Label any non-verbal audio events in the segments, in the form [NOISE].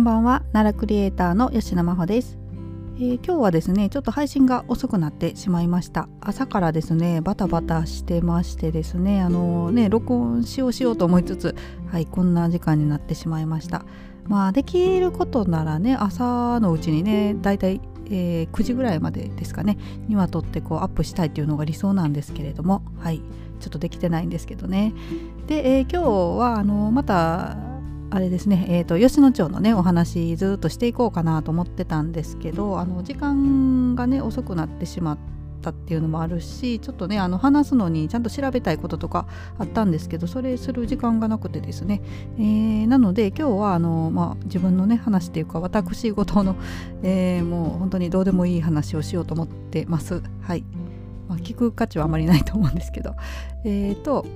んばんは。奈良クリエイターの吉野真帆です、えー、今日はですねちょっと配信が遅くなってしまいました。朝からですねバタバタしてましてですねあのー、ね録音しようしようと思いつつはいこんな時間になってしまいました。まあできることならね朝のうちにねだいたいえー、9時ぐらいまでですかねには撮ってこうアップしたいっていうのが理想なんですけれどもはいちょっとできてないんですけどね。で、えー、今日はあのまたあれですね、えーと、吉野町のねお話ずっとしていこうかなと思ってたんですけどあの時間がね遅くなってしまったっていうのもあるしちょっとねあの話すのにちゃんと調べたいこととかあったんですけどそれする時間がなくてですね、えー、なので今日はあの、まあ、自分のね話っていうか私事の、えー、もう本当にどうでもいい話をしようと思ってます。はい、まあ、聞く価値はあまりないと思うんですけど。えっ、ー、と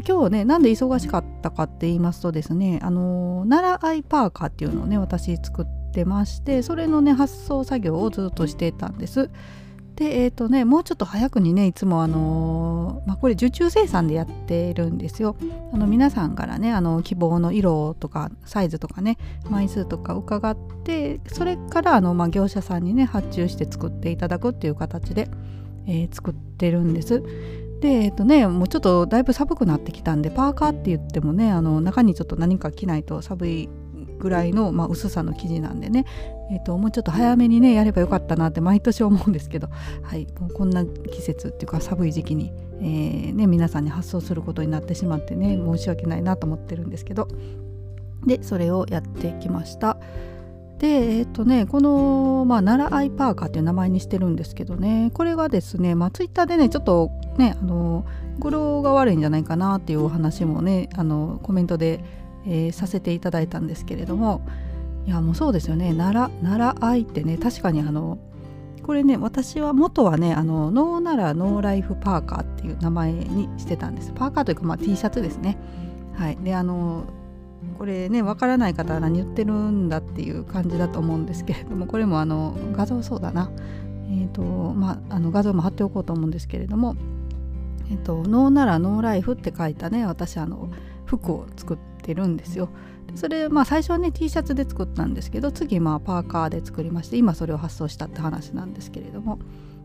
今日ねなんで忙しかったかって言いますとですねあの奈良アイパーカーっていうのをね私作ってましてそれのね発送作業をずっとしてたんです。でえっ、ー、とねもうちょっと早くにねいつもあのまあ、これ受注生産でやってるんですよ。あの皆さんからねあの希望の色とかサイズとかね枚数とか伺ってそれからあの、まあ、業者さんにね発注して作っていただくっていう形で、えー、作ってるんです。でえっとねもうちょっとだいぶ寒くなってきたんでパーカーって言ってもねあの中にちょっと何か着ないと寒いぐらいの、まあ、薄さの生地なんでね、えーと、もうちょっと早めにねやればよかったなって毎年思うんですけど、はい、もうこんな季節っていうか寒い時期に、えー、ね、皆さんに発送することになってしまってね申し訳ないなと思ってるんですけどでそれをやってきました。でえっ、とねこの、まあ、奈良アイパーカーっていう名前にしてるんですけどねこれがですね、まあ、ツイッターでねちょっとねあの語呂が悪いんじゃないかなっていうお話もねあのコメントで、えー、させていただいたんですけれどもいやもうそうですよね奈良奈良愛ってね確かにあのこれね私は元はねあのノー奈良ノーライフパーカーっていう名前にしてたんです。パーカーというか、まあ、T シャツですね。はい。であのこれねわからない方は何言ってるんだっていう感じだと思うんですけれどもこれもあの画像そうだなえーとまあ、あの画像も貼っておこうと思うんですけれども「えーと、ノーならノーライフ」って書いたね私あの服を作ってるんですよ。それまあ最初はね T シャツで作ったんですけど次まあパーカーで作りまして今それを発送したって話なんですけれども。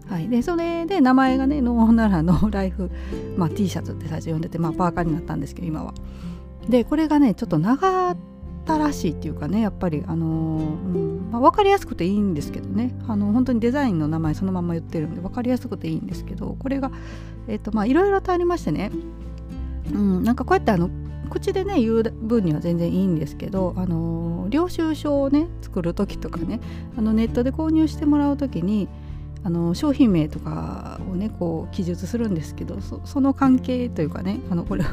はい、でそれで名前がねノーならノーライフ、まあ、T シャツって最初呼んでて、まあ、パーカーになったんですけど今は。でこれがねちょっと長ったらしいっていうかねやっぱりあのー、うんまあ、分かりやすくていいんですけどね。あの本当にデザインの名前そのまま言ってるんで分かりやすくていいんですけどこれがえっ、ー、とまあいろいろとありましてね、うん、なんかこうやってあの口でね言う分には全然いいんですけど、あのー、領収書をね作る時とかねあのネットで購入してもらう時にあの商品名とかをねこう記述するんですけどその関係というかねあのこれ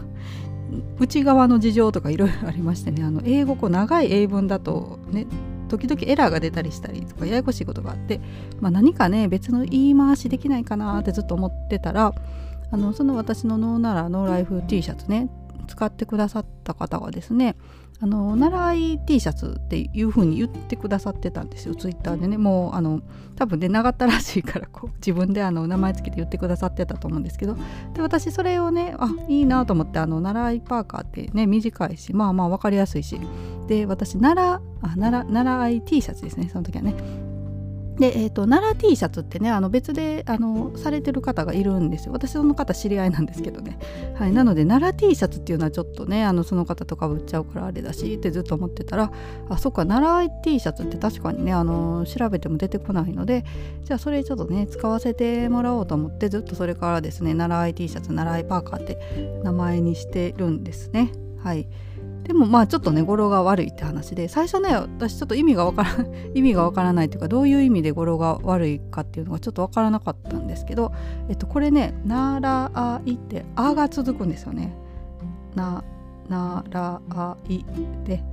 内側の事情とかいろいろありましてねあの英語こう長い英文だとね時々エラーが出たりしたりとかややこしいことがあって、まあ、何かね別の言い回しできないかなってずっと思ってたらあのその私のノーナラノーライフ T シャツね使ってくださった方はですねあの習い T シャツっていうふうに言ってくださってたんですよ。ツイッターでね。もうあの多分ね長ったらしいからこう [LAUGHS] 自分であの名前つけて言ってくださってたと思うんですけど。で私それをねあいいなと思ってあの習いパーカーってね短いしまあまあ分かりやすいし。で私奈良あ奈良習い T シャツですねその時はね。で、えーと、奈良 T シャツってねあの別であのされてる方がいるんですよ。私その方知り合いなんですけどね、はい、なので奈良 T シャツっていうのはちょっとねあのその方とかぶっちゃうからあれだしってずっと思ってたらあそっか奈良 T シャツって確かにねあの調べても出てこないのでじゃあそれちょっとね使わせてもらおうと思ってずっとそれからですね奈良 T シャツ奈良パーカーって名前にしてるんですね。はい。でもまあちょっとね語呂が悪いって話で最初ね私ちょっと意味がわから [LAUGHS] 意味がわからないというかどういう意味で語呂が悪いかっていうのがちょっとわからなかったんですけど、えっと、これね「ならあい」って「あ」が続くんですよね。なならあいで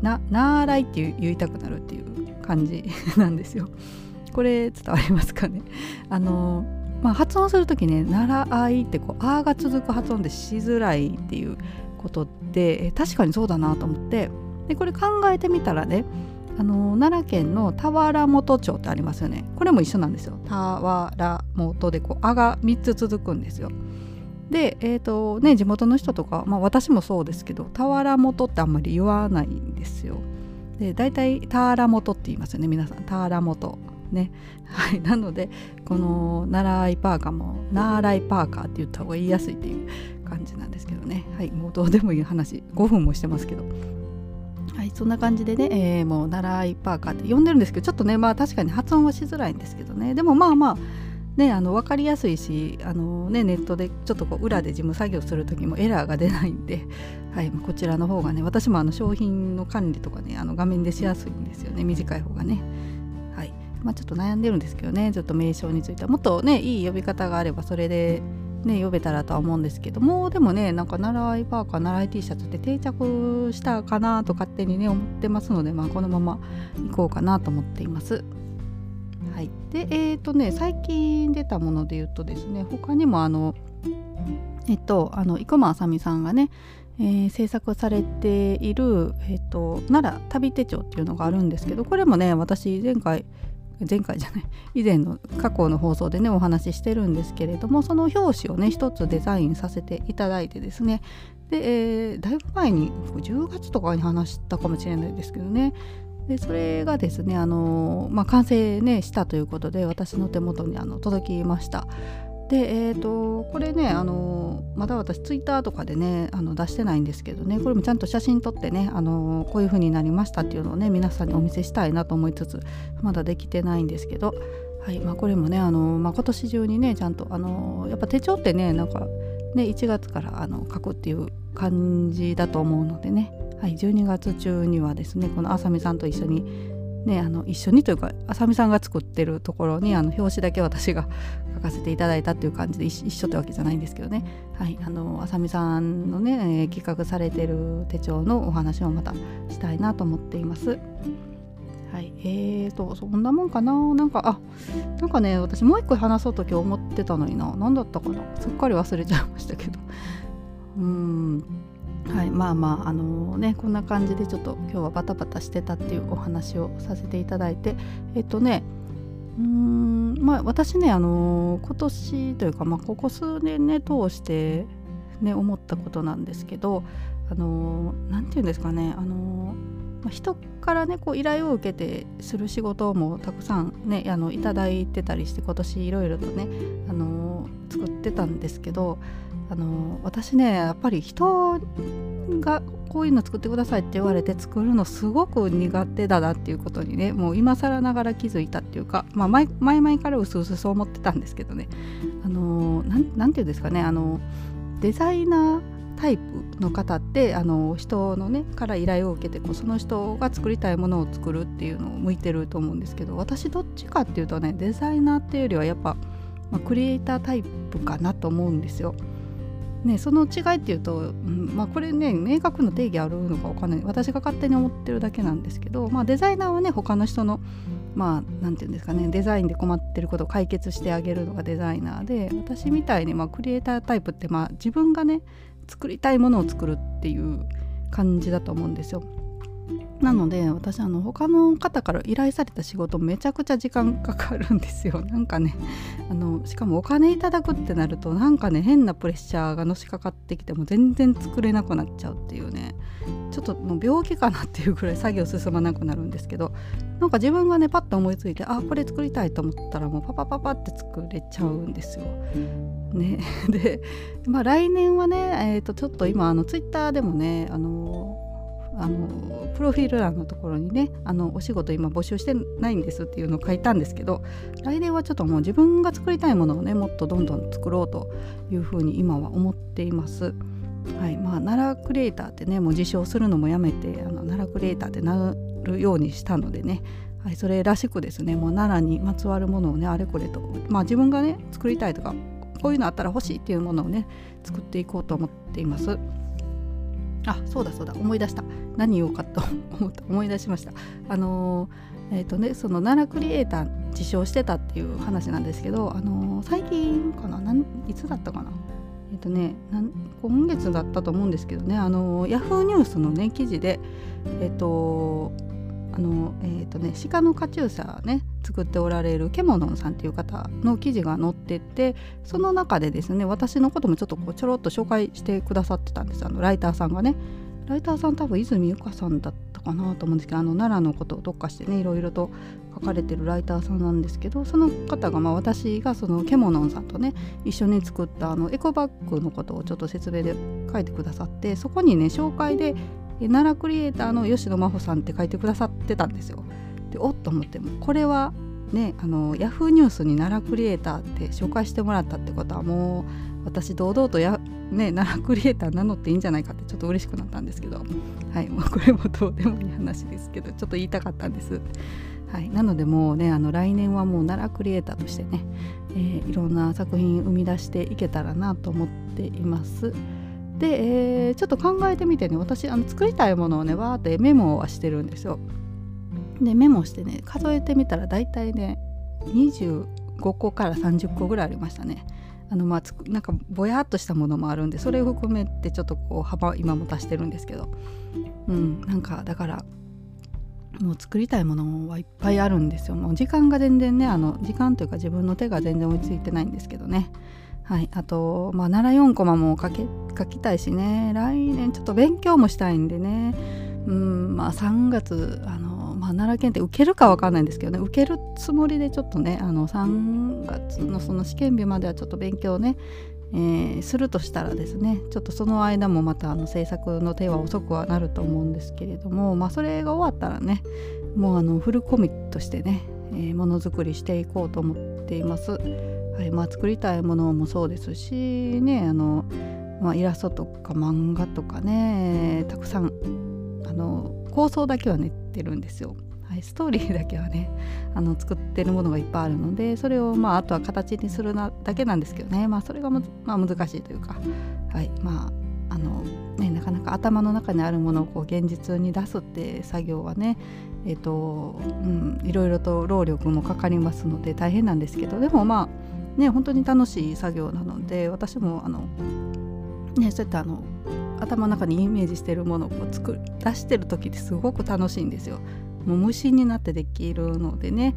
なならいって言いたくなるっていう感じ [LAUGHS] なんですよ。これ伝わりますかねあのまあ、発音する時ね「ならあい」ってこう「あ」が続く発音でしづらいっていうことって確かにそうだなと思ってでこれ考えてみたらねあの奈良県の田原本町ってありますよね。これも一緒なんですよ。田原本でこう「あ」が3つ続くんですよ。でえっ、ー、とね地元の人とか、まあ、私もそうですけど田原本ってあんまり言わないんですよ。で大体ターラ元って言いますよね皆さん。ターラ元。ね。[LAUGHS] はい。なのでこのナライパーカーもナーライパーカーって言った方が言いやすいっていう感じなんですけどね。はいもうどうでもいい話。5分もしてますけど。はいそんな感じでね、えー、もうナライパーカーって呼んでるんですけどちょっとねまあ確かに発音はしづらいんですけどね。でもまあまあね、あの分かりやすいしあの、ね、ネットでちょっとこう裏で事務作業する時もエラーが出ないんで、はい、こちらの方がね私もあの商品の管理とかねあの画面でしやすいんですよね。短い方がね。はい。まあ、ちょっと悩んでるんですけどね。ちょっと名称についてはもっとねいい呼び方があればそれで、ね、呼べたらとは思うんですけどもでもねなんか習いパーカー習い T シャツって定着したかなと勝手にね思ってますので、まあ、このまま行こうかなと思っています。はい、でえっ、ー、とね最近出たもので言うとですね他にもあのえっとあの生駒あさみさんがね、えー、制作されている、えっと、奈良旅手帳っていうのがあるんですけどこれもね私前回前回じゃない。[LAUGHS] 以前の過去の放送でねお話ししてるんですけれどもその表紙をね一つデザインさせていただいてですね。で、えー、だいぶ前に10月とかに話したかもしれないですけどね。でそれがですねあの、まあ、完成、ね、したということで私の手元にあの届きました。でえーと、これねあのまだ私ツイッターとかでねあの出してないんですけどねこれもちゃんと写真撮ってねあのこういう風になりましたっていうのをね皆さんにお見せしたいなと思いつつまだできてないんですけど、はいまあ、これもねあの、まあ、今年中にねちゃんとあのやっぱ手帳ってねなんかね1月からあの書くっていう感じだと思うのでねはい、12月中にはですねこのあさみさんと一緒にね、あの一緒にというかあさみさんが作ってるところにあの表紙だけ私が [LAUGHS] 書かせていただいたっていう感じで一緒ってわけじゃないんですけどね、はい、あのあさみさんのね、えー、企画されてる手帳のお話をまたしたいなと思っています。はい、えーとそんなもんかな？なんかあなんかね私もう一個話そうと今日思ってたのにな。何だったかな？すっかり忘れちゃいましたけど。うんはい、まあまああのねこんな感じでちょっと今日はバタバタしてたっていうお話をさせていただいてえっとねうーんまあ私ねあの今年というか、まあ、ここ数年ね通してね思ったことなんですけどあの何て言うんですかねあの人からねこう依頼を受けてする仕事もたくさんねあのいただいてたりして今年いろいろとねあの作ってたんですけどあの私ねやっぱり人がこういうの作ってくださいって言われて作るのすごく苦手だなっていうことにねもう今更ながら気づいたっていうか、まあ前、前々からうすうすそう思ってたんですけどね。あのなんて言うんですかねあのデザイナータイプの方ってあの人のねから依頼を受けてこうその人が作りたいものを作るっていうのを向いてると思うんですけど私どっちかっていうとねデザイナーっていうよりはやっぱ、まあ、クリエイタータイプかなと思うんですよ。ね、その違いっていうと、うんまあ、これね明確な定義あるのか分かんない私が勝手に思ってるだけなんですけど、まあ、デザイナーはね他の人のまあ何て言うんですかねデザインで困ってることを解決してあげるのがデザイナーで私みたいに、まあ、クリエイタータイプって、まあ、自分がね作りたいものを作るっていう感じだと思うんですよ。なので私あの他の方から依頼された仕事めちゃくちゃ時間かかるんですよ [LAUGHS] なんかねあのしかもお金いただくってなるとなんかね変なプレッシャーがのしかかってきても全然作れなくなっちゃうっていうねちょっともう病気かなっていうくらい作業進まなくなるんですけどなんか自分がねパッと思いついてあこれ作りたいと思ったらもうパパパパって作れちゃうんですよ。ね、[LAUGHS] でまあ来年はね、えー、とちょっと今あのツイッターでもねあのあのプロフィール欄のところにねあのお仕事今募集してないんですっていうのを書いたんですけど来年はちょっともう自分が作りたいものをねもっとどんどん作ろうというふうに今は思っています。はいまあ、奈良クリエイターってねもう自称するのもやめてあの奈良クリエイターってなるようにしたのでね、はい、それらしくですねもう奈良にまつわるものをねあれこれと、まあ、自分がね作りたいとかこういうのあったら欲しいっていうものをね作っていこうと思っています。あそうだそうだ思い出した。何言おうかと思った思い出しました。あのえっ、ー、とねその奈良クリエイター自称してたっていう話なんですけどあの最近かななんいつだったかな。えっ、とね今月だったと思うんですけどねあのヤフーニュースのね記事でえっ、とあのえーとね、鹿のカチューシャね作っておられるケモノンさんっていう方の記事が載っててその中でですね私のこともちょっとこうちょろっと紹介してくださってたんです。あのライターさんがね。ライターさん多分泉由香さんだったかなと思うんですけどあの奈良のことを特化してねいろいろと書かれてるライターさんなんですけどその方がまあ私がそのケモノンさんとね一緒に作ったあのエコバッグのことをちょっと説明で書いてくださってそこにね紹介で奈良クリエイターの吉野真帆さんって書いてくださってたんですよ。でおっと思ってもこれはねあのヤフーニュースに奈良クリエイターって紹介してもらったってことはもう私堂々とや、ね、奈良クリエイター名乗っていいんじゃないかってちょっと嬉しくなったんですけど、はいまあ、これもどうでもいい話ですけどちょっと言いたかったんです。はい、なのでもうねあの来年はもう奈良クリエイターとしてね、えー、いろんな作品生み出していけたらなと思っています。で、えー、ちょっと考えてみてね私あの作りたいものをねわーってメモはしてるんですよ。でメモしてね数えてみたら大体ね25個から30個ぐらいありましたね。あのまあなんかぼやっとしたものもあるんでそれを含めてちょっとこう幅今も足してるんですけど。うんなんかだからもう作りたいものはいっぱいあるんですよ。もう時間が全然ねあの時間というか自分の手が全然追いついてないんですけどね。はいあとまあ奈良4コマも書け書きたいしね。来年ちょっと勉強もしたいんでね。うんまあ3月あのまあ、奈良県って受けるか分かんないんですけどね受けるつもりでちょっとねあの3月のその試験日まではちょっと勉強ね、えー、するとしたらですねちょっとその間もまたあの制作の手は遅くはなると思うんですけれども、まあ、それが終わったらねもうあのフルコミットしてねえものづくりしていこうと思っています。はいまあ、作りたいものもそうですしねあの、まあ、イラストとか漫画とかねたくさんあの構想だけは練ってるんですよ。はい、ストーリーだけはねあの作ってるものがいっぱいあるのでそれをまああとは形にするなだけなんですけどね。まあそれがまあ、難しいというか。はいまああのねなかなか頭の中にあるものをこう現実に出すって作業はねえ、ー、とうんいろいろと労力もかかりますので大変なんですけど。でもまあね本当に楽しい作業なので私もあのねそういったあの頭の中にイメージしてるものを作出してる時ってすごく楽しいんですよ。もう無心になってできるのでね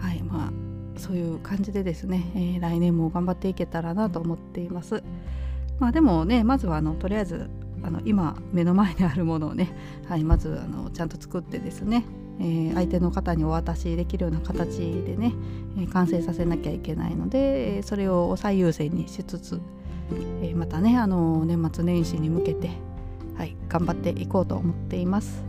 はいまあそういう感じでですね、えー、来年も頑張っていけたらなと思っています。まあでもねまずはあのとりあえずあの今目の前にあるものをね、はい、まずあのちゃんと作ってですね、えー、相手の方にお渡しできるような形でね、えー、完成させなきゃいけないのでそれを最優先にしつつえー、またねあの年末年始に向けて、はい、頑張っていこうと思っています。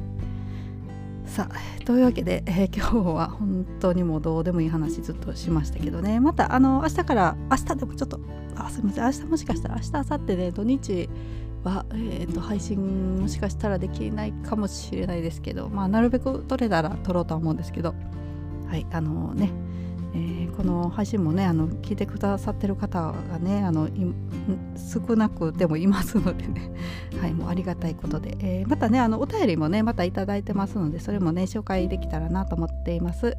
さあというわけで、えー、今日は本当にもうどうでもいい話ずっとしましたけどねまたあの明日から明日でもちょっとあすいません明日もしかしたら明日明後日で土日は、えーと、配信もしかしたらできないかもしれないですけど、まあ、なるべく撮れたら撮ろうとは思うんですけどはいあのねえー、この配信もねあの聞いてくださってる方がねあの少なくてもいますのでね、[LAUGHS] はい、もうありがたいことで、えー、またねあのお便りもねまたいいてますのでそれもね紹介できたらなと思っています。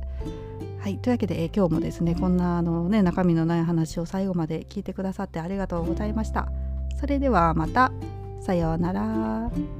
はい、というわけで、えー、今日もですねこんなあの、ね、中身のない話を最後まで聞いてくださってありがとうございました。それではまたさようなら。